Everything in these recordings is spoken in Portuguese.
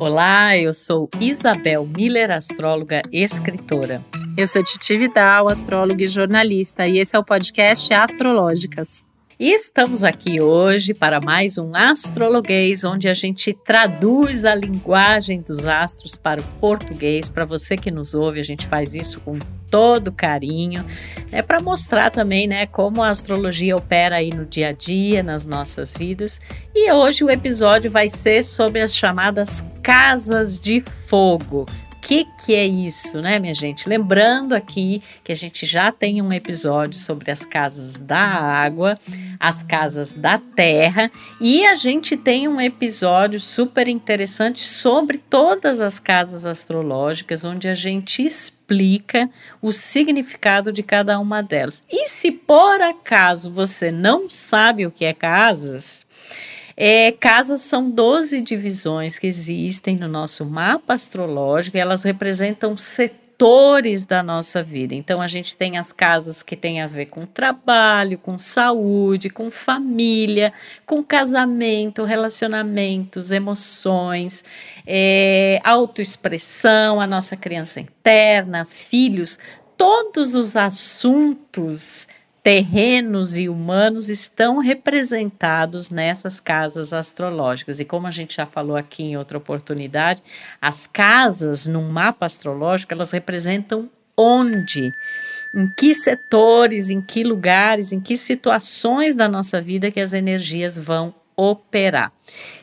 Olá, eu sou Isabel Miller, astróloga e escritora. Eu sou Titi Vidal, astróloga e jornalista, e esse é o podcast Astrológicas. E estamos aqui hoje para mais um Astrologuês, onde a gente traduz a linguagem dos astros para o português. Para você que nos ouve, a gente faz isso com todo carinho, né, para mostrar também, né, como a astrologia opera aí no dia a dia, nas nossas vidas. E hoje o episódio vai ser sobre as chamadas casas de fogo que, que é isso, né, minha gente? Lembrando aqui que a gente já tem um episódio sobre as casas da água, as casas da terra, e a gente tem um episódio super interessante sobre todas as casas astrológicas, onde a gente explica o significado de cada uma delas. E se por acaso você não sabe o que é casas, é, casas são 12 divisões que existem no nosso mapa astrológico e elas representam setores da nossa vida. Então a gente tem as casas que têm a ver com trabalho, com saúde, com família, com casamento, relacionamentos, emoções, é, autoexpressão, a nossa criança interna, filhos, todos os assuntos terrenos e humanos estão representados nessas casas astrológicas. E como a gente já falou aqui em outra oportunidade, as casas num mapa astrológico, elas representam onde, em que setores, em que lugares, em que situações da nossa vida que as energias vão operar.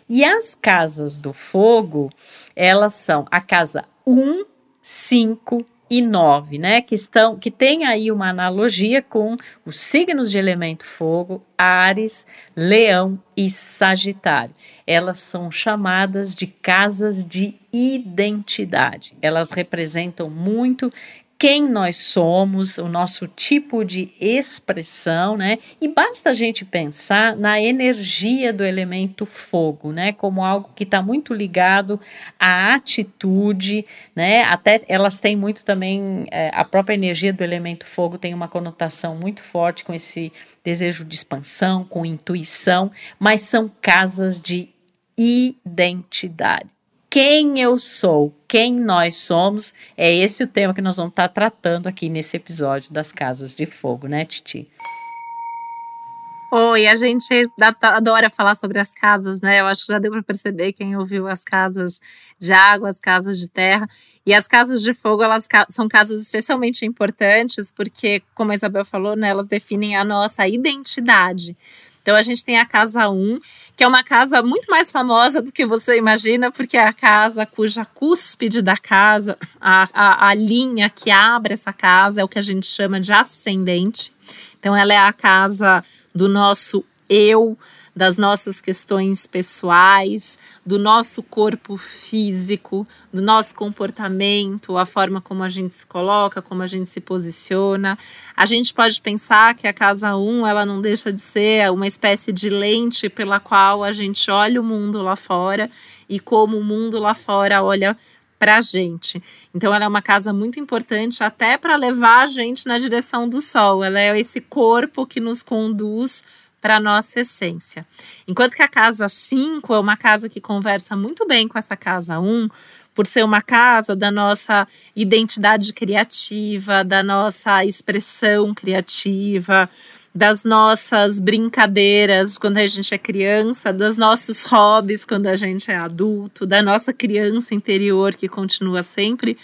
E as casas do fogo, elas são a casa 1, 5, e 9, né? Que estão, que tem aí uma analogia com os signos de elemento fogo, Ares, Leão e Sagitário. Elas são chamadas de casas de identidade. Elas representam muito quem nós somos, o nosso tipo de expressão, né? E basta a gente pensar na energia do elemento fogo, né? Como algo que está muito ligado à atitude, né? Até elas têm muito também, é, a própria energia do elemento fogo tem uma conotação muito forte com esse desejo de expansão, com intuição, mas são casas de identidade quem eu sou, quem nós somos, é esse o tema que nós vamos estar tratando aqui nesse episódio das Casas de Fogo, né, Titi? Oi, a gente adora falar sobre as casas, né? Eu acho que já deu para perceber quem ouviu as casas de água, as casas de terra. E as casas de fogo, elas são casas especialmente importantes porque, como a Isabel falou, né, elas definem a nossa identidade. Então a gente tem a casa 1, que é uma casa muito mais famosa do que você imagina, porque é a casa cuja cúspide da casa, a, a, a linha que abre essa casa é o que a gente chama de ascendente. Então ela é a casa do nosso eu, das nossas questões pessoais, do nosso corpo físico, do nosso comportamento, a forma como a gente se coloca, como a gente se posiciona. A gente pode pensar que a casa 1 um, ela não deixa de ser uma espécie de lente pela qual a gente olha o mundo lá fora e como o mundo lá fora olha para a gente. Então, ela é uma casa muito importante até para levar a gente na direção do sol. Ela é esse corpo que nos conduz para a nossa essência. Enquanto que a casa 5 é uma casa que conversa muito bem com essa casa 1, um, por ser uma casa da nossa identidade criativa, da nossa expressão criativa, das nossas brincadeiras quando a gente é criança, dos nossos hobbies quando a gente é adulto, da nossa criança interior que continua sempre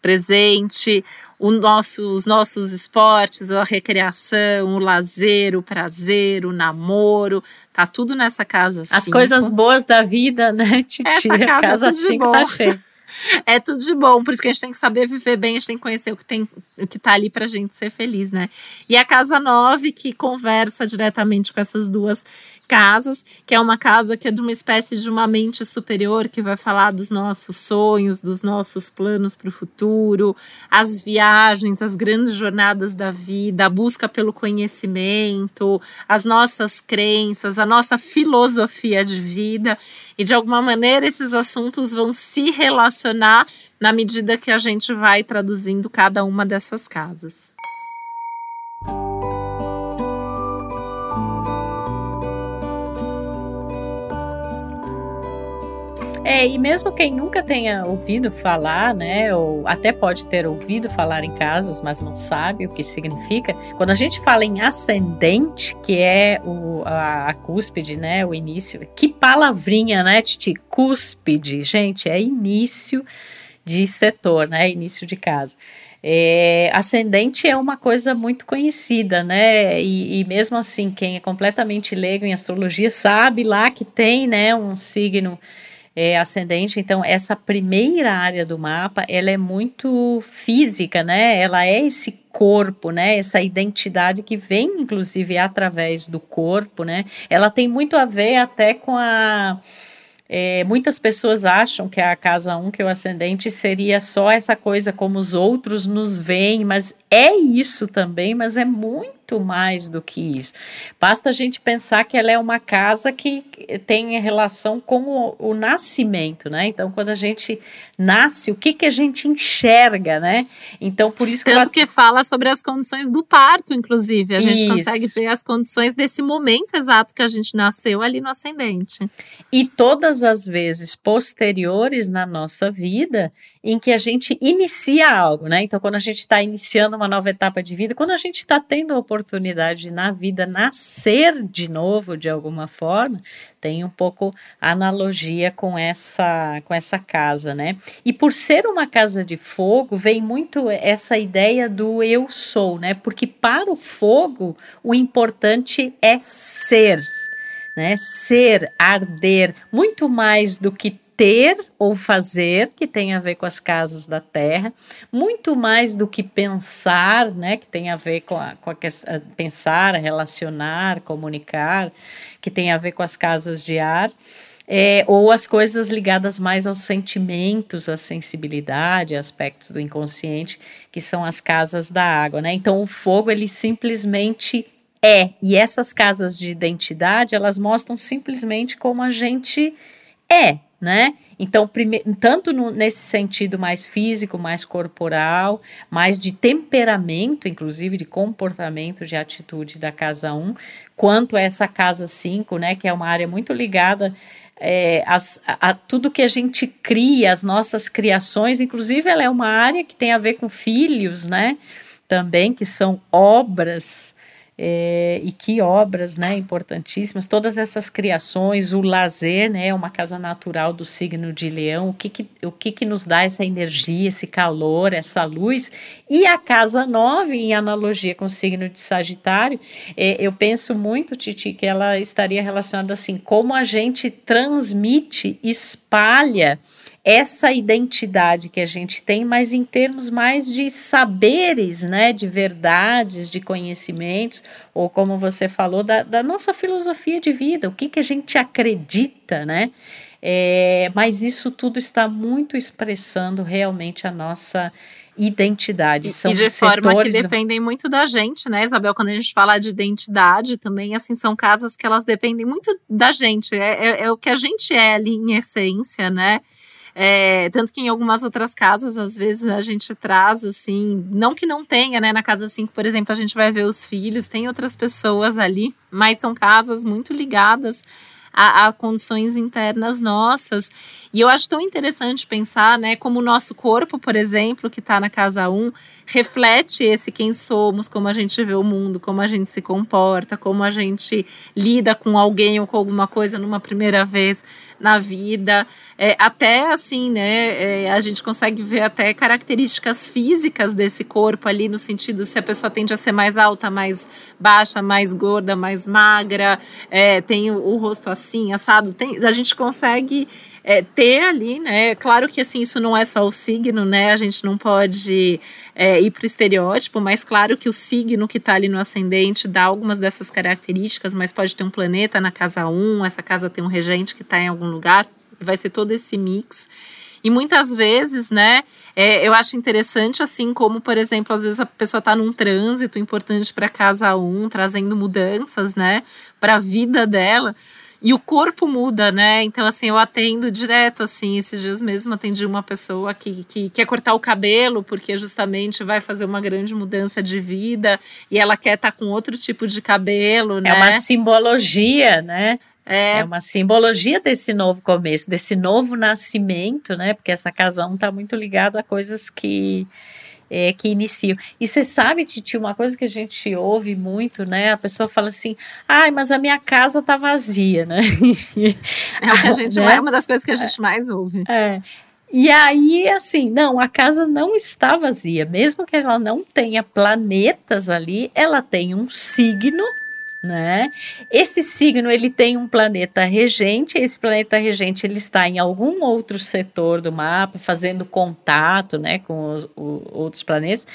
presente, nosso, os nossos esportes, a recreação, o lazer, o prazer, o namoro, tá tudo nessa casa. As cinco. coisas boas da vida, né, Titi? Essa casa, casa cinco tá cheia. É tudo de bom, por isso que a gente tem que saber viver bem, a gente tem que conhecer o que tem, o que tá ali pra gente ser feliz, né? E a casa 9 que conversa diretamente com essas duas casas, que é uma casa que é de uma espécie de uma mente superior que vai falar dos nossos sonhos, dos nossos planos para o futuro, as viagens, as grandes jornadas da vida, a busca pelo conhecimento, as nossas crenças, a nossa filosofia de vida. E de alguma maneira esses assuntos vão se relacionar na medida que a gente vai traduzindo cada uma dessas casas. É, e mesmo quem nunca tenha ouvido falar, né, ou até pode ter ouvido falar em casas, mas não sabe o que significa, quando a gente fala em ascendente, que é o, a, a cúspide, né, o início, que palavrinha, né, Titi? Cúspide, gente, é início de setor, né, início de casa. É, ascendente é uma coisa muito conhecida, né? E, e, mesmo assim, quem é completamente leigo em astrologia sabe lá que tem, né, um signo é, ascendente. Então, essa primeira área do mapa, ela é muito física, né? Ela é esse corpo, né? Essa identidade que vem, inclusive, através do corpo, né? Ela tem muito a ver até com a é, muitas pessoas acham que a casa 1, que é o ascendente, seria só essa coisa como os outros nos veem, mas é isso também, mas é muito mais do que isso. Basta a gente pensar que ela é uma casa que tem relação com o, o nascimento, né? Então, quando a gente nasce, o que, que a gente enxerga, né? Então, por isso que. Tanto ela... que fala sobre as condições do parto, inclusive. A gente isso. consegue ver as condições desse momento exato que a gente nasceu ali no ascendente. E todas as vezes posteriores na nossa vida em que a gente inicia algo, né? Então, quando a gente está iniciando uma nova etapa de vida, quando a gente está tendo a oportunidade de, na vida nascer de novo de alguma forma, tem um pouco analogia com essa com essa casa, né? E por ser uma casa de fogo, vem muito essa ideia do eu sou, né? Porque para o fogo, o importante é ser, né? Ser, arder, muito mais do que ter ou fazer, que tem a ver com as casas da terra, muito mais do que pensar, né, que tem a ver com a, com a pensar, relacionar, comunicar, que tem a ver com as casas de ar. É, ou as coisas ligadas mais aos sentimentos, à sensibilidade, aspectos do inconsciente, que são as casas da água, né? Então o fogo ele simplesmente é, e essas casas de identidade, elas mostram simplesmente como a gente é, né? Então, tanto no, nesse sentido mais físico, mais corporal, mais de temperamento, inclusive de comportamento, de atitude da casa 1, quanto essa casa 5, né? Que é uma área muito ligada é, a, a, tudo que a gente cria, as nossas criações, inclusive ela é uma área que tem a ver com filhos, né? Também, que são obras é, e que obras, né, importantíssimas, todas essas criações, o lazer, né, uma casa natural do signo de leão, o que que, o que que nos dá essa energia, esse calor, essa luz, e a casa nove, em analogia com o signo de sagitário, é, eu penso muito, Titi, que ela estaria relacionada assim, como a gente transmite, espalha, essa identidade que a gente tem, mas em termos mais de saberes, né, de verdades, de conhecimentos, ou como você falou, da, da nossa filosofia de vida, o que, que a gente acredita, né? É, mas isso tudo está muito expressando realmente a nossa identidade. São e de forma que dependem muito da gente, né, Isabel? Quando a gente fala de identidade, também, assim, são casas que elas dependem muito da gente. É, é, é o que a gente é ali em essência, né? É, tanto que em algumas outras casas, às vezes, a gente traz, assim, não que não tenha, né? Na casa 5, por exemplo, a gente vai ver os filhos, tem outras pessoas ali, mas são casas muito ligadas a, a, condições internas nossas. E eu acho tão interessante pensar, né, como o nosso corpo, por exemplo, que está na casa 1, reflete esse quem somos, como a gente vê o mundo, como a gente se comporta, como a gente lida com alguém ou com alguma coisa numa primeira vez na vida. É, até assim, né, é, a gente consegue ver até características físicas desse corpo ali, no sentido se a pessoa tende a ser mais alta, mais baixa, mais gorda, mais magra, é, tem o, o rosto assim, assado. Tem, a gente consegue é, ter ali, né? Claro que assim, isso não é só o signo, né? A gente não pode é, ir para o estereótipo, mas claro que o signo que está ali no ascendente dá algumas dessas características, mas pode ter um planeta na casa 1, essa casa tem um regente que está em algum lugar, vai ser todo esse mix. E muitas vezes, né, é, eu acho interessante, assim, como, por exemplo, às vezes a pessoa está num trânsito importante para casa 1, trazendo mudanças, né, para a vida dela. E o corpo muda, né? Então, assim, eu atendo direto, assim, esses dias mesmo atendi uma pessoa que, que quer cortar o cabelo, porque justamente vai fazer uma grande mudança de vida e ela quer estar tá com outro tipo de cabelo, né? É uma simbologia, né? É. é. uma simbologia desse novo começo, desse novo nascimento, né? Porque essa casa 1 está muito ligada a coisas que é, que iniciam. E você sabe, Titi, uma coisa que a gente ouve muito, né? A pessoa fala assim, ai, mas a minha casa tá vazia, né? É o que a gente né? é uma das coisas que a gente mais ouve. É. E aí, assim, não, a casa não está vazia. Mesmo que ela não tenha planetas ali, ela tem um signo né? Esse signo ele tem um planeta regente, esse planeta regente ele está em algum outro setor do mapa, fazendo contato, né, com os, os outros planetas.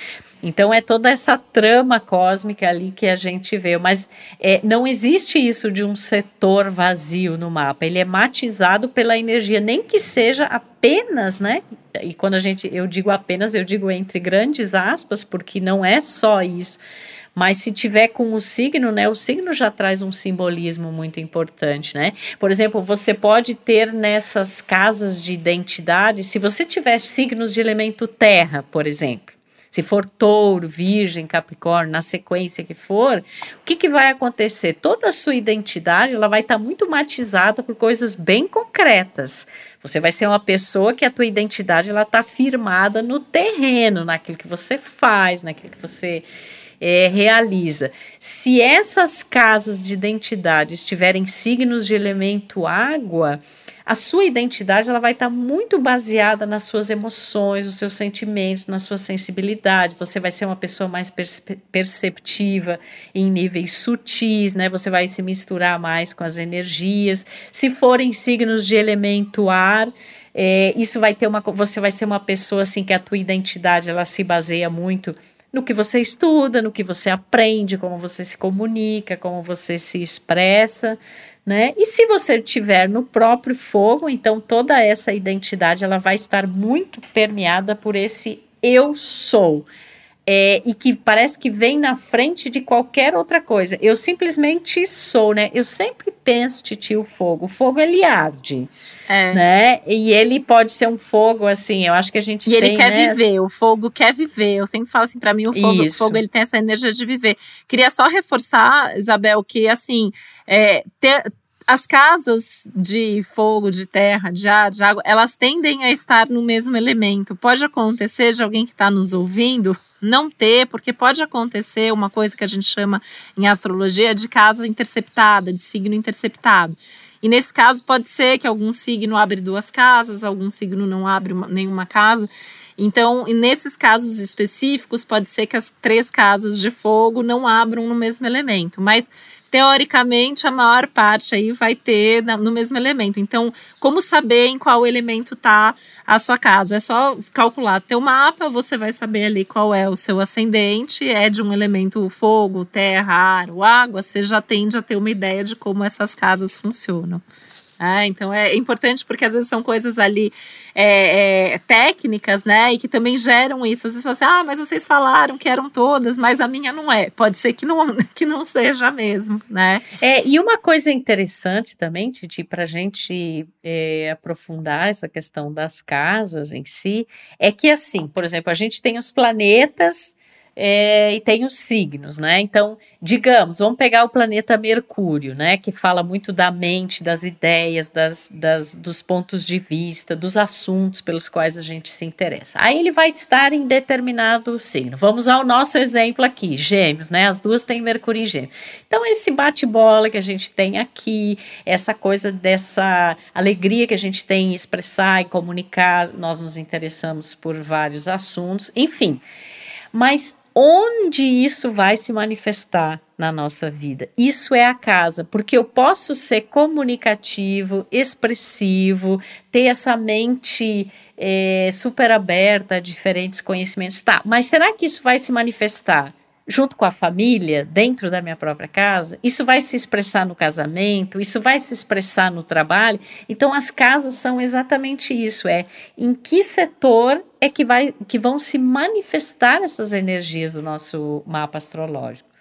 Então é toda essa trama cósmica ali que a gente vê, mas é, não existe isso de um setor vazio no mapa. Ele é matizado pela energia, nem que seja apenas, né? E quando a gente, eu digo apenas, eu digo entre grandes aspas, porque não é só isso mas se tiver com o signo, né, o signo já traz um simbolismo muito importante, né? Por exemplo, você pode ter nessas casas de identidade, se você tiver signos de elemento terra, por exemplo, se for touro, virgem, capricórnio, na sequência que for, o que, que vai acontecer? Toda a sua identidade ela vai estar tá muito matizada por coisas bem concretas. Você vai ser uma pessoa que a tua identidade ela está firmada no terreno, naquilo que você faz, naquilo que você é, realiza. Se essas casas de identidade tiverem signos de elemento água, a sua identidade ela vai estar muito baseada nas suas emoções, nos seus sentimentos, na sua sensibilidade. Você vai ser uma pessoa mais perceptiva em níveis sutis, né? Você vai se misturar mais com as energias. Se forem signos de elemento ar, é, isso vai ter uma. Você vai ser uma pessoa assim que a tua identidade ela se baseia muito no que você estuda, no que você aprende, como você se comunica, como você se expressa, né? E se você tiver no próprio fogo, então toda essa identidade ela vai estar muito permeada por esse eu sou é, e que parece que vem na frente de qualquer outra coisa. Eu simplesmente sou, né? Eu sempre penso, Titi, o fogo. O fogo, ele arde, é. né? E ele pode ser um fogo, assim, eu acho que a gente E tem, ele quer né? viver, o fogo quer viver. Eu sempre falo assim, para mim, o fogo, o fogo, ele tem essa energia de viver. Queria só reforçar, Isabel, que, assim, é, ter as casas de fogo, de terra, de ar, de água, elas tendem a estar no mesmo elemento. Pode acontecer de alguém que está nos ouvindo não ter, porque pode acontecer uma coisa que a gente chama em astrologia de casa interceptada, de signo interceptado. E nesse caso pode ser que algum signo abre duas casas, algum signo não abre uma, nenhuma casa. Então, nesses casos específicos, pode ser que as três casas de fogo não abram no mesmo elemento. Mas teoricamente a maior parte aí vai ter no mesmo elemento. Então, como saber em qual elemento está a sua casa? É só calcular teu mapa, você vai saber ali qual é o seu ascendente, é de um elemento fogo, terra, ar ou água, você já tende a ter uma ideia de como essas casas funcionam. É, então é importante porque às vezes são coisas ali é, é, técnicas, né? E que também geram isso. Às vezes você assim, ah, mas vocês falaram que eram todas, mas a minha não é. Pode ser que não, que não seja mesmo, né? É, e uma coisa interessante também, Titi, para a gente é, aprofundar essa questão das casas em si, é que assim, por exemplo, a gente tem os planetas é, e tem os signos, né? Então, digamos, vamos pegar o planeta Mercúrio, né? Que fala muito da mente, das ideias, das, das, dos pontos de vista, dos assuntos pelos quais a gente se interessa. Aí ele vai estar em determinado signo. Vamos ao nosso exemplo aqui, Gêmeos, né? As duas têm Mercúrio em Gêmeos. Então, esse bate-bola que a gente tem aqui, essa coisa dessa alegria que a gente tem em expressar e comunicar, nós nos interessamos por vários assuntos, enfim. Mas onde isso vai se manifestar na nossa vida. Isso é a casa, porque eu posso ser comunicativo, expressivo, ter essa mente é, super aberta a diferentes conhecimentos. Tá, mas será que isso vai se manifestar junto com a família, dentro da minha própria casa, isso vai se expressar no casamento, isso vai se expressar no trabalho. Então as casas são exatamente isso, é em que setor é que vai que vão se manifestar essas energias do nosso mapa astrológico.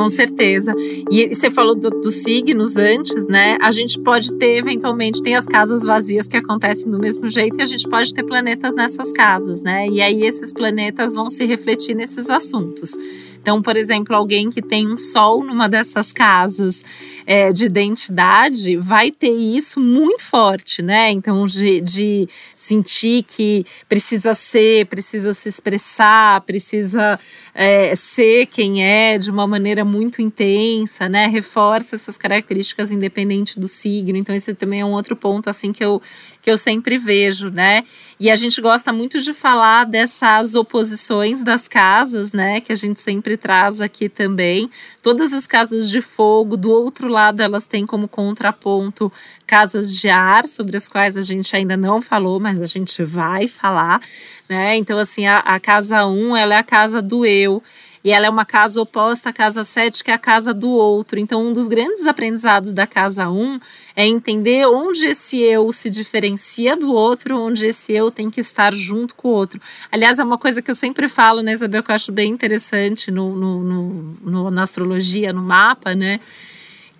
Com certeza. E você falou dos do signos antes, né? A gente pode ter, eventualmente, tem as casas vazias que acontecem do mesmo jeito e a gente pode ter planetas nessas casas, né? E aí esses planetas vão se refletir nesses assuntos. Então, por exemplo, alguém que tem um sol numa dessas casas é, de identidade vai ter isso muito forte, né? Então, de, de sentir que precisa ser, precisa se expressar, precisa é, ser quem é de uma maneira muito intensa, né? Reforça essas características independente do signo. Então, esse também é um outro ponto assim que eu que eu sempre vejo, né? E a gente gosta muito de falar dessas oposições das casas, né? Que a gente sempre traz aqui também. Todas as casas de fogo, do outro lado, elas têm como contraponto casas de ar, sobre as quais a gente ainda não falou, mas a gente vai falar, né? Então, assim, a, a casa 1, um, ela é a casa do eu e ela é uma casa oposta à casa 7, que é a casa do outro. Então, um dos grandes aprendizados da casa 1 é entender onde esse eu se diferencia do outro, onde esse eu tem que estar junto com o outro. Aliás, é uma coisa que eu sempre falo, né, Isabel, que eu acho bem interessante no, no, no, no na astrologia, no mapa, né?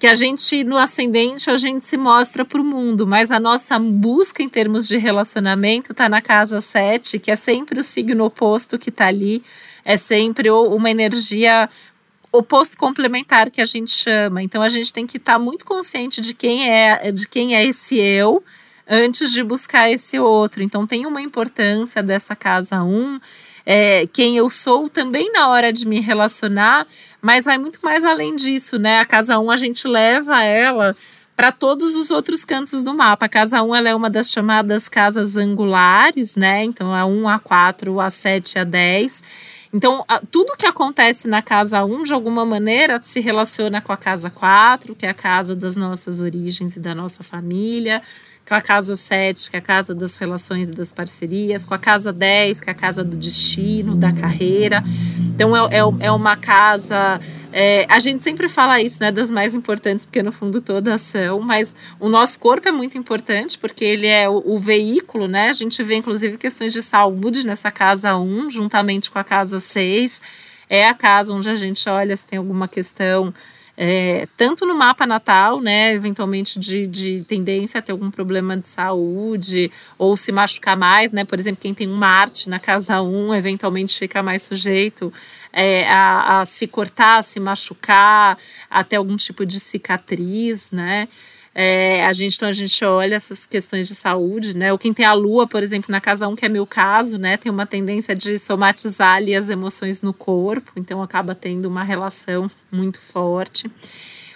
Que a gente no ascendente a gente se mostra para o mundo, mas a nossa busca em termos de relacionamento está na casa 7, que é sempre o signo oposto que está ali é sempre uma energia oposto complementar que a gente chama. Então a gente tem que estar tá muito consciente de quem é, de quem é esse eu antes de buscar esse outro. Então tem uma importância dessa casa 1, um, é, quem eu sou também na hora de me relacionar, mas vai muito mais além disso, né? A casa 1 um, a gente leva ela para todos os outros cantos do mapa. A casa 1 ela é uma das chamadas casas angulares, né? Então a 1, a 4, a 7, a 10. Então, tudo que acontece na casa 1, de alguma maneira, se relaciona com a casa 4, que é a casa das nossas origens e da nossa família, com a casa 7, que é a casa das relações e das parcerias, com a casa 10, que é a casa do destino, da carreira. Então, é, é, é uma casa é, a gente sempre fala isso, né, das mais importantes, porque no fundo todas são, mas o nosso corpo é muito importante, porque ele é o, o veículo, né? A gente vê, inclusive, questões de saúde nessa casa 1, juntamente com a casa 6. É a casa onde a gente olha se tem alguma questão é, tanto no mapa natal, né, eventualmente de, de tendência a ter algum problema de saúde ou se machucar mais, né, por exemplo, quem tem um Marte na casa 1 eventualmente fica mais sujeito é, a, a se cortar, a se machucar, até algum tipo de cicatriz, né? É, a gente, então, a gente olha essas questões de saúde, né? Ou quem tem a lua, por exemplo, na casa 1, que é meu caso, né? Tem uma tendência de somatizar ali as emoções no corpo, então acaba tendo uma relação muito forte.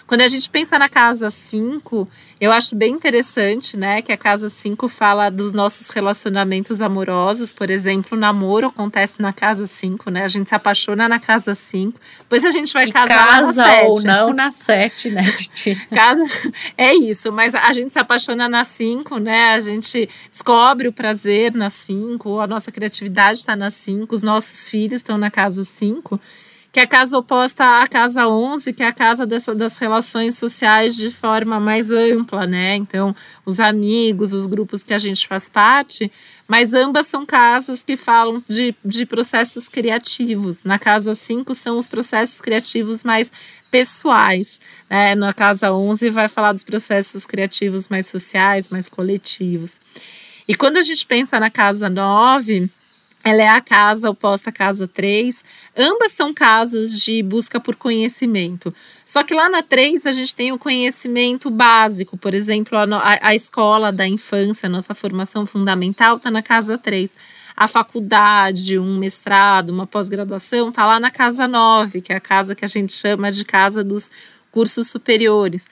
Quando a gente pensa na casa 5, eu acho bem interessante, né, que a casa 5 fala dos nossos relacionamentos amorosos, por exemplo, o namoro acontece na casa 5, né? A gente se apaixona na casa 5, depois a gente vai e casar casa na 7. ou não na 7, né, Titi? casa é isso, mas a gente se apaixona na 5, né? A gente descobre o prazer na 5, a nossa criatividade está na 5, os nossos filhos estão na casa 5 que é a casa oposta à casa 11, que é a casa dessa, das relações sociais de forma mais ampla, né? Então, os amigos, os grupos que a gente faz parte, mas ambas são casas que falam de, de processos criativos. Na casa 5 são os processos criativos mais pessoais, né? Na casa 11 vai falar dos processos criativos mais sociais, mais coletivos. E quando a gente pensa na casa 9, ela é a casa oposta à casa 3. Ambas são casas de busca por conhecimento. Só que lá na 3 a gente tem o conhecimento básico, por exemplo, a, a escola da infância, nossa formação fundamental está na casa 3. A faculdade, um mestrado, uma pós-graduação está lá na casa 9, que é a casa que a gente chama de casa dos cursos superiores.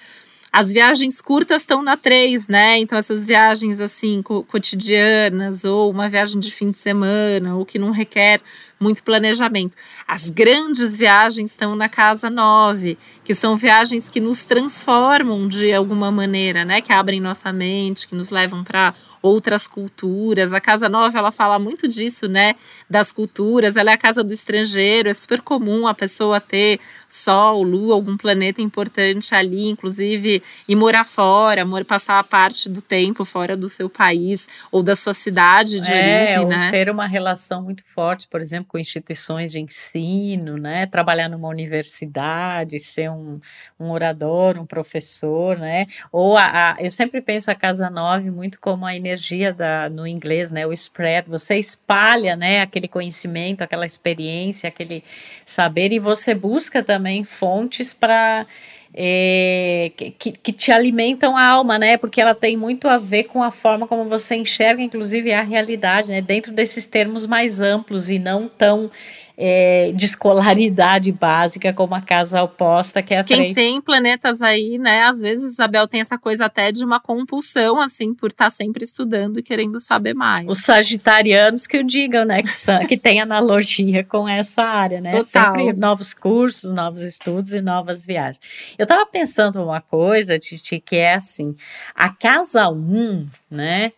As viagens curtas estão na 3, né? Então, essas viagens assim, co cotidianas, ou uma viagem de fim de semana, ou que não requer muito planejamento. As grandes viagens estão na casa 9, que são viagens que nos transformam de alguma maneira, né? Que abrem nossa mente, que nos levam para outras culturas. A Casa Nova, ela fala muito disso, né? Das culturas, ela é a casa do estrangeiro, é super comum a pessoa ter Sol, Lua, algum planeta importante ali, inclusive ir morar fora, passar a parte do tempo fora do seu país ou da sua cidade de é, origem, né? Ter uma relação muito forte, por exemplo, com instituições de ensino, né? Trabalhar numa universidade, ser um, um orador, um professor, né? Ou a, a, eu sempre penso a casa nove muito como a energia da, no inglês, né? O spread, você espalha, né? Aquele conhecimento, aquela experiência, aquele saber e você busca também também fontes para é, que, que te alimentam a alma, né? Porque ela tem muito a ver com a forma como você enxerga, inclusive, a realidade, né? Dentro desses termos mais amplos e não tão é, de escolaridade básica como a casa oposta, que é a Quem 3. tem planetas aí, né? Às vezes, Isabel, tem essa coisa até de uma compulsão, assim, por estar tá sempre estudando e querendo saber mais. Os sagitarianos que o digam, né? Que, são, que tem analogia com essa área, né? Total. Sempre novos cursos, novos estudos e novas viagens. Eu estava pensando uma coisa, Titi, que é assim, a casa 1, um, né?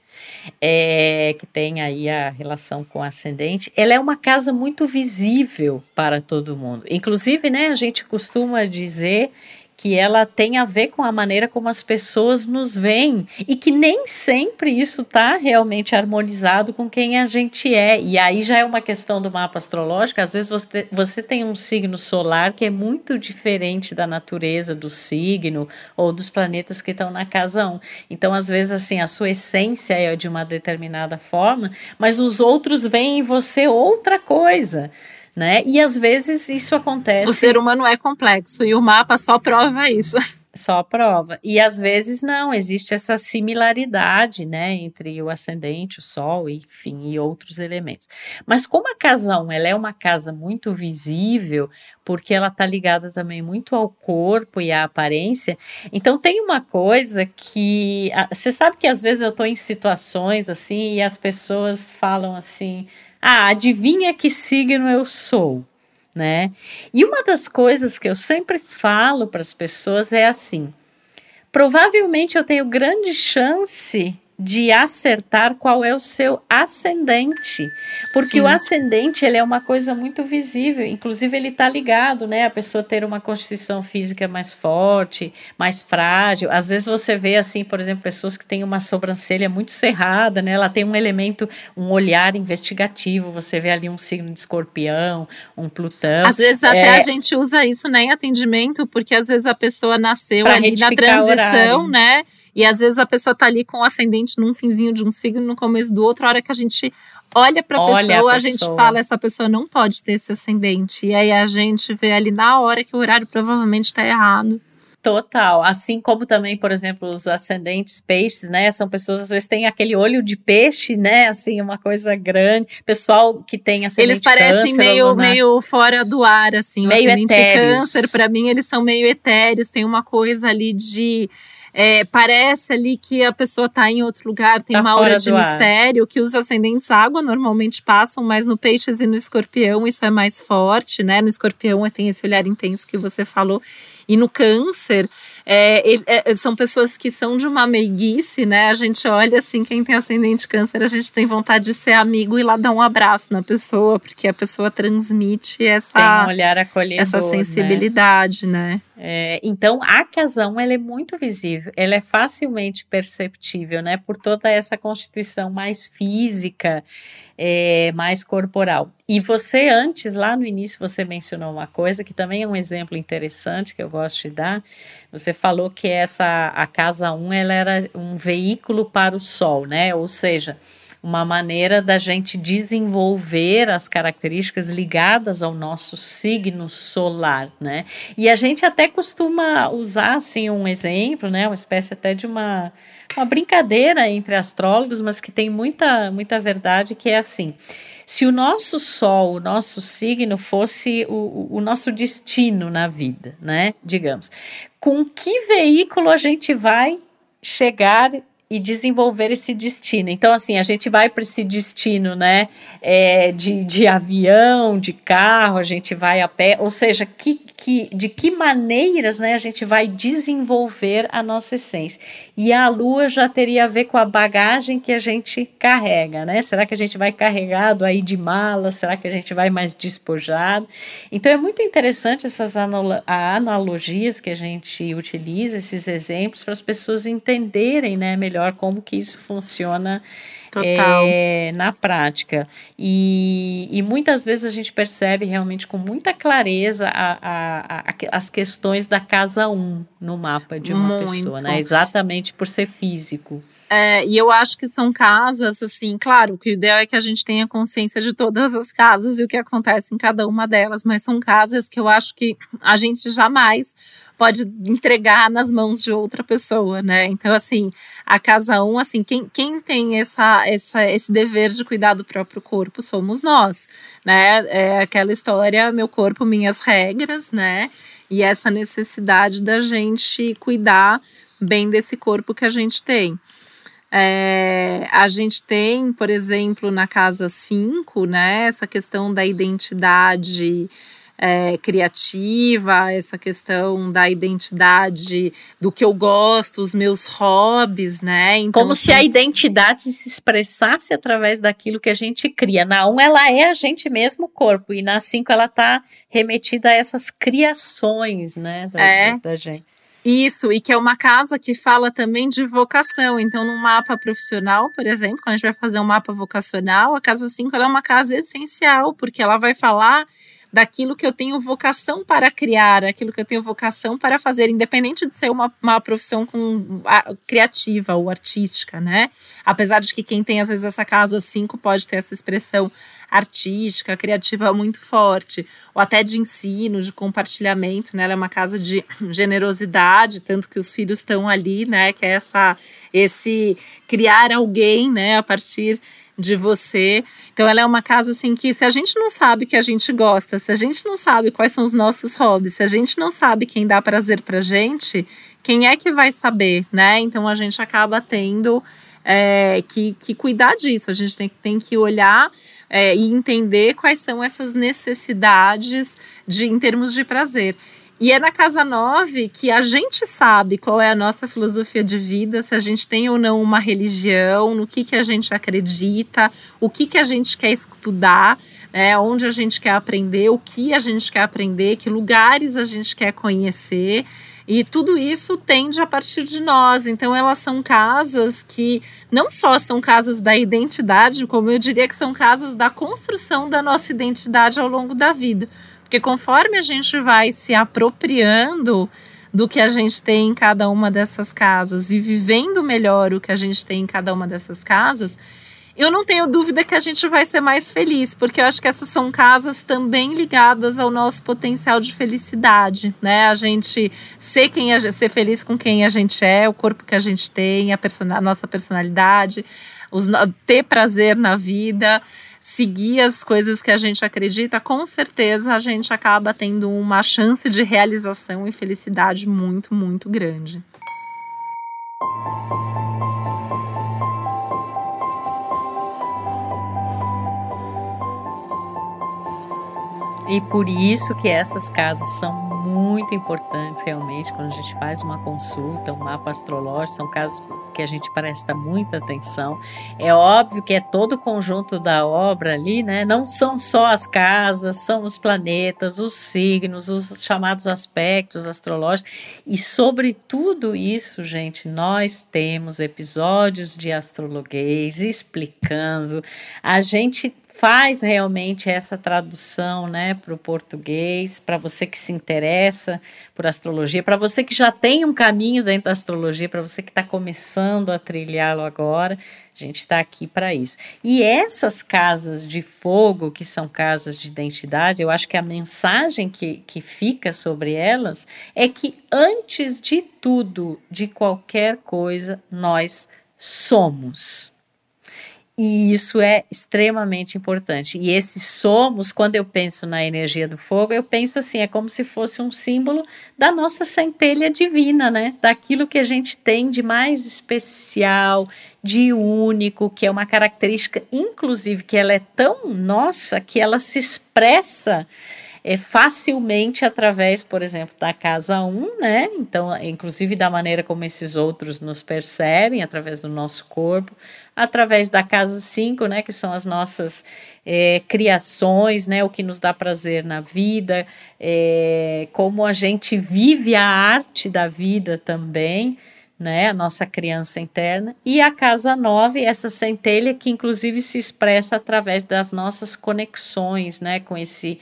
É, que tem aí a relação com o ascendente, ela é uma casa muito visível para todo mundo. Inclusive, né, a gente costuma dizer que ela tem a ver com a maneira como as pessoas nos veem e que nem sempre isso está realmente harmonizado com quem a gente é. E aí já é uma questão do mapa astrológico. Às vezes você, você tem um signo solar que é muito diferente da natureza do signo ou dos planetas que estão na casa 1. Então, às vezes, assim, a sua essência é de uma determinada forma, mas os outros veem em você outra coisa né? E às vezes isso acontece. O ser humano é complexo e o mapa só prova isso. Só prova. E às vezes não, existe essa similaridade, né, entre o ascendente, o sol, enfim, e outros elementos. Mas como a casa 1, ela é uma casa muito visível, porque ela está ligada também muito ao corpo e à aparência, então tem uma coisa que, você sabe que às vezes eu estou em situações assim e as pessoas falam assim, ah, adivinha que signo eu sou, né? E uma das coisas que eu sempre falo para as pessoas é assim: provavelmente eu tenho grande chance de acertar qual é o seu ascendente, porque Sim. o ascendente ele é uma coisa muito visível, inclusive ele está ligado, né, a pessoa ter uma constituição física mais forte, mais frágil. Às vezes você vê assim, por exemplo, pessoas que têm uma sobrancelha muito cerrada, né, ela tem um elemento, um olhar investigativo. Você vê ali um signo de Escorpião, um Plutão. Às vezes até é... a gente usa isso né, em atendimento, porque às vezes a pessoa nasceu pra ali na transição, né? E às vezes a pessoa tá ali com o ascendente num finzinho de um signo, no começo do outro, a hora que a gente olha para a pessoa, a gente fala, essa pessoa não pode ter esse ascendente. E aí a gente vê ali na hora que o horário provavelmente está errado. Total. Assim como também, por exemplo, os ascendentes peixes, né? São pessoas, às vezes, têm aquele olho de peixe, né? Assim, uma coisa grande. Pessoal que tem ascendente Eles parecem câncer, meio, meio fora do ar, assim. Meio etéreos. câncer, para mim, eles são meio etéreos. Tem uma coisa ali de é, parece ali que a pessoa está em outro lugar, tem tá uma aura de mistério, que os ascendentes água normalmente passam, mas no peixes e no escorpião isso é mais forte, né? No escorpião tem esse olhar intenso que você falou. E no câncer, é, é, são pessoas que são de uma meiguice, né? A gente olha assim, quem tem ascendente câncer, a gente tem vontade de ser amigo e lá dar um abraço na pessoa, porque a pessoa transmite essa, tem um olhar acolhedor, essa né? sensibilidade, né? né? É, então a casão ela é muito visível, ela é facilmente perceptível, né? Por toda essa constituição mais física, é, mais corporal. E você antes lá no início você mencionou uma coisa que também é um exemplo interessante que eu gosto de dar. Você falou que essa a casa 1 ela era um veículo para o sol, né? Ou seja, uma maneira da gente desenvolver as características ligadas ao nosso signo solar, né? E a gente até costuma usar assim um exemplo, né? Uma espécie até de uma, uma brincadeira entre astrólogos, mas que tem muita muita verdade que é assim. Se o nosso sol, o nosso signo fosse o, o nosso destino na vida, né? Digamos, com que veículo a gente vai chegar e desenvolver esse destino. Então, assim, a gente vai para esse destino, né, é, de, de avião, de carro, a gente vai a pé, ou seja, que, que, de que maneiras, né, a gente vai desenvolver a nossa essência. E a lua já teria a ver com a bagagem que a gente carrega, né? Será que a gente vai carregado aí de mala? Será que a gente vai mais despojado? Então, é muito interessante essas analogias que a gente utiliza, esses exemplos, para as pessoas entenderem, né, melhor melhor como que isso funciona é, na prática. E, e, muitas vezes a gente percebe realmente com muita clareza a, a, a, as questões da casa 1 um no mapa de uma Muito. pessoa, né? Exatamente por ser físico. É, e eu acho que são casas, assim, claro, que o ideal é que a gente tenha consciência de todas as casas e o que acontece em cada uma delas, mas são casas que eu acho que a gente jamais pode entregar nas mãos de outra pessoa, né? Então, assim, a casa 1, um, assim, quem, quem tem essa, essa, esse dever de cuidar do próprio corpo somos nós, né? É aquela história, meu corpo, minhas regras, né? E essa necessidade da gente cuidar bem desse corpo que a gente tem. É, a gente tem, por exemplo, na casa 5, né, essa questão da identidade é, criativa, essa questão da identidade, do que eu gosto, os meus hobbies, né? Então, Como se a identidade se expressasse através daquilo que a gente cria. Na 1, um, ela é a gente mesmo, o corpo, e na 5, ela está remetida a essas criações, né, da, é. da gente. Isso, e que é uma casa que fala também de vocação. Então, no mapa profissional, por exemplo, quando a gente vai fazer um mapa vocacional, a casa 5 é uma casa essencial, porque ela vai falar daquilo que eu tenho vocação para criar, aquilo que eu tenho vocação para fazer, independente de ser uma, uma profissão com, a, criativa ou artística, né? Apesar de que quem tem, às vezes, essa casa 5 pode ter essa expressão artística, criativa muito forte, ou até de ensino, de compartilhamento, né? Ela é uma casa de generosidade, tanto que os filhos estão ali, né? Que é essa, esse criar alguém, né? A partir de você. Então ela é uma casa assim que se a gente não sabe que a gente gosta, se a gente não sabe quais são os nossos hobbies, se a gente não sabe quem dá prazer pra gente, quem é que vai saber, né? Então a gente acaba tendo é, que, que cuidar disso. A gente tem, tem que olhar é, e entender quais são essas necessidades de em termos de prazer. E é na Casa 9 que a gente sabe qual é a nossa filosofia de vida, se a gente tem ou não uma religião, no que, que a gente acredita, o que, que a gente quer estudar, né, onde a gente quer aprender, o que a gente quer aprender, que lugares a gente quer conhecer. E tudo isso tende a partir de nós. Então, elas são casas que não só são casas da identidade, como eu diria que são casas da construção da nossa identidade ao longo da vida. Porque conforme a gente vai se apropriando do que a gente tem em cada uma dessas casas e vivendo melhor o que a gente tem em cada uma dessas casas, eu não tenho dúvida que a gente vai ser mais feliz, porque eu acho que essas são casas também ligadas ao nosso potencial de felicidade, né? A gente ser quem a, ser feliz com quem a gente é, o corpo que a gente tem, a, a nossa personalidade, os, ter prazer na vida seguir as coisas que a gente acredita, com certeza a gente acaba tendo uma chance de realização e felicidade muito, muito grande. E por isso que essas casas são muito importantes realmente quando a gente faz uma consulta, um mapa astrológico, são casos que a gente presta muita atenção. É óbvio que é todo o conjunto da obra ali, né? Não são só as casas, são os planetas, os signos, os chamados aspectos astrológicos. E sobre tudo isso, gente, nós temos episódios de astrologuês explicando. A gente faz realmente essa tradução né, para o português, para você que se interessa por astrologia, para você que já tem um caminho dentro da astrologia, para você que está começando a trilhá-lo agora, a gente está aqui para isso. E essas casas de fogo, que são casas de identidade, eu acho que a mensagem que, que fica sobre elas é que, antes de tudo, de qualquer coisa, nós somos. E isso é extremamente importante. E esse somos, quando eu penso na energia do fogo, eu penso assim, é como se fosse um símbolo da nossa centelha divina, né? Daquilo que a gente tem de mais especial, de único, que é uma característica, inclusive, que ela é tão nossa que ela se expressa é, facilmente através, por exemplo, da casa 1, né? Então, inclusive da maneira como esses outros nos percebem, através do nosso corpo, através da casa 5, né? Que são as nossas é, criações, né? O que nos dá prazer na vida, é, como a gente vive a arte da vida também né, a nossa criança interna, e a casa 9, essa centelha que inclusive se expressa através das nossas conexões, né, com esse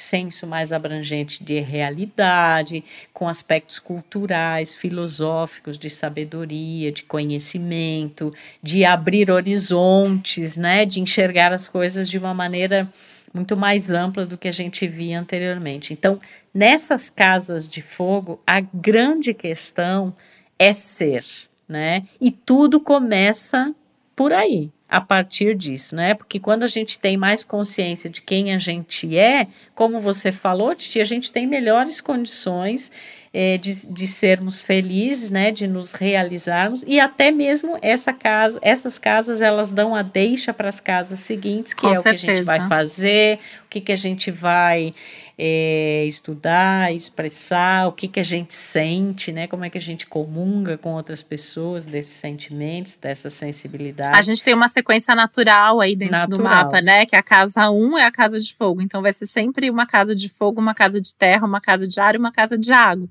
senso mais abrangente de realidade, com aspectos culturais, filosóficos, de sabedoria, de conhecimento, de abrir horizontes, né, de enxergar as coisas de uma maneira muito mais ampla do que a gente via anteriormente. Então, nessas casas de fogo, a grande questão é ser, né? E tudo começa por aí, a partir disso, né? Porque quando a gente tem mais consciência de quem a gente é, como você falou, Titi, a gente tem melhores condições é, de, de sermos felizes, né? De nos realizarmos e até mesmo essa casa, essas casas elas dão a deixa para as casas seguintes, que Com é certeza. o que a gente vai fazer, o que, que a gente vai é, estudar, expressar o que, que a gente sente, né? Como é que a gente comunga com outras pessoas desses sentimentos, dessa sensibilidade. A gente tem uma sequência natural aí dentro natural. do mapa, né? Que a casa 1 um é a casa de fogo. Então vai ser sempre uma casa de fogo, uma casa de terra, uma casa de ar e uma casa de água.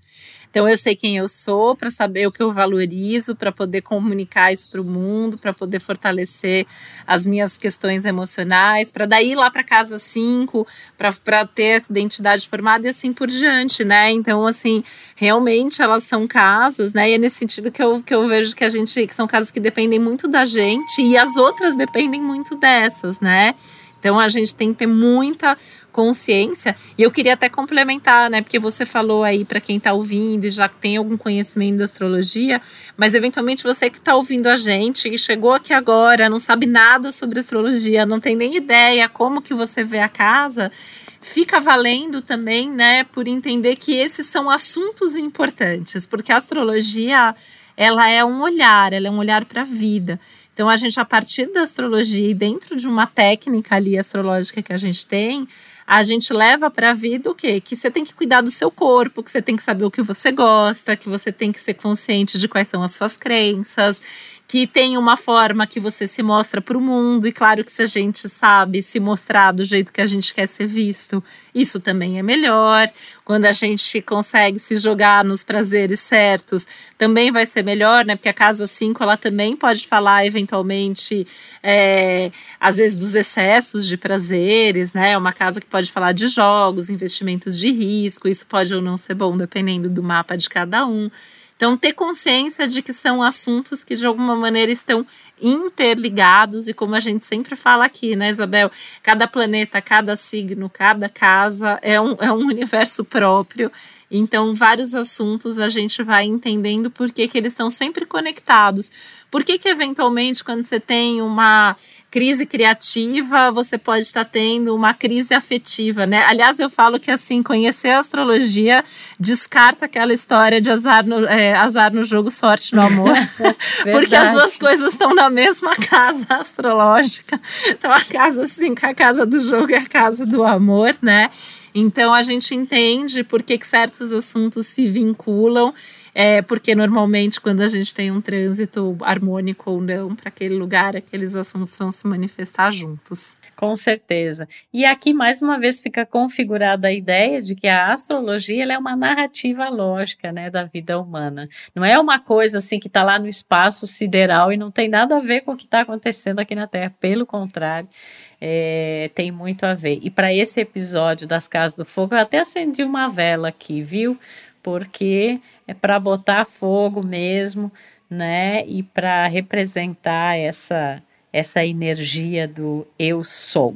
Então eu sei quem eu sou para saber o que eu valorizo, para poder comunicar isso para o mundo, para poder fortalecer as minhas questões emocionais, para daí ir lá para casa 5, para ter essa identidade formada e assim por diante, né? Então assim, realmente elas são casas, né? E é nesse sentido que eu, que eu vejo que a gente que são casas que dependem muito da gente e as outras dependem muito dessas, né? Então a gente tem que ter muita consciência. E eu queria até complementar, né? Porque você falou aí para quem está ouvindo e já tem algum conhecimento da astrologia, mas eventualmente você que está ouvindo a gente e chegou aqui agora, não sabe nada sobre astrologia, não tem nem ideia como que você vê a casa fica valendo também, né, por entender que esses são assuntos importantes, porque a astrologia, ela é um olhar, ela é um olhar para a vida. Então, a gente, a partir da astrologia e dentro de uma técnica ali astrológica que a gente tem, a gente leva para a vida o quê? Que você tem que cuidar do seu corpo, que você tem que saber o que você gosta, que você tem que ser consciente de quais são as suas crenças, que tem uma forma que você se mostra para o mundo, e claro que se a gente sabe se mostrar do jeito que a gente quer ser visto, isso também é melhor. Quando a gente consegue se jogar nos prazeres certos, também vai ser melhor, né? Porque a casa 5 ela também pode falar eventualmente, é, às vezes, dos excessos de prazeres, né? É uma casa que pode falar de jogos, investimentos de risco, isso pode ou não ser bom, dependendo do mapa de cada um. Então, ter consciência de que são assuntos que de alguma maneira estão interligados e como a gente sempre fala aqui, né, Isabel? Cada planeta, cada signo, cada casa é um, é um universo próprio. Então, vários assuntos a gente vai entendendo por que, que eles estão sempre conectados. Por que, que, eventualmente, quando você tem uma crise criativa, você pode estar tendo uma crise afetiva, né? Aliás, eu falo que assim, conhecer a astrologia descarta aquela história de azar no, é, azar no jogo, sorte no amor. porque as duas coisas estão na mesma casa astrológica. Então, a casa 5, a casa do jogo e a casa do amor, né? Então a gente entende por que, que certos assuntos se vinculam é porque normalmente quando a gente tem um trânsito harmônico ou não para aquele lugar, aqueles assuntos vão se manifestar juntos. Com certeza. E aqui mais uma vez fica configurada a ideia de que a astrologia é uma narrativa lógica, né, da vida humana. Não é uma coisa assim que está lá no espaço sideral e não tem nada a ver com o que está acontecendo aqui na Terra. Pelo contrário, é, tem muito a ver. E para esse episódio das Casas do Fogo, eu até acendi uma vela aqui, viu? Porque é para botar fogo mesmo, né? E para representar essa essa energia do eu sou.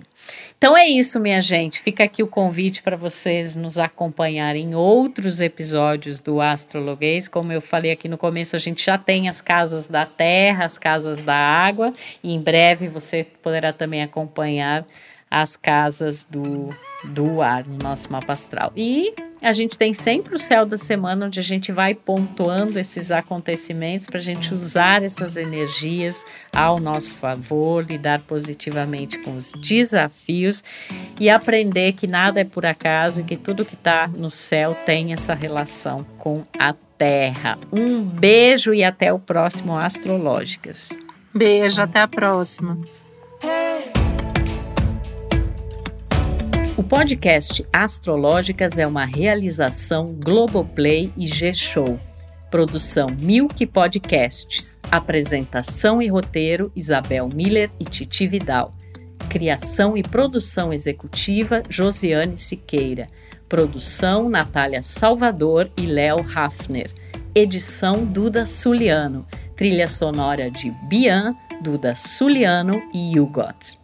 Então é isso, minha gente. Fica aqui o convite para vocês nos acompanharem em outros episódios do Astrologuês. Como eu falei aqui no começo, a gente já tem as casas da terra, as casas da água, e em breve você poderá também acompanhar as casas do, do ar no nosso mapa astral. E a gente tem sempre o céu da semana, onde a gente vai pontuando esses acontecimentos para a gente usar essas energias ao nosso favor, lidar positivamente com os desafios e aprender que nada é por acaso e que tudo que está no céu tem essa relação com a Terra. Um beijo e até o próximo Astrológicas. Beijo, até a próxima. Podcast Astrológicas é uma realização Globoplay e G-Show. Produção Milk Podcasts. Apresentação e roteiro Isabel Miller e Titi Vidal. Criação e produção executiva Josiane Siqueira. Produção Natália Salvador e Léo Hafner. Edição Duda Suliano. Trilha sonora de Bian, Duda Suliano e Hugot.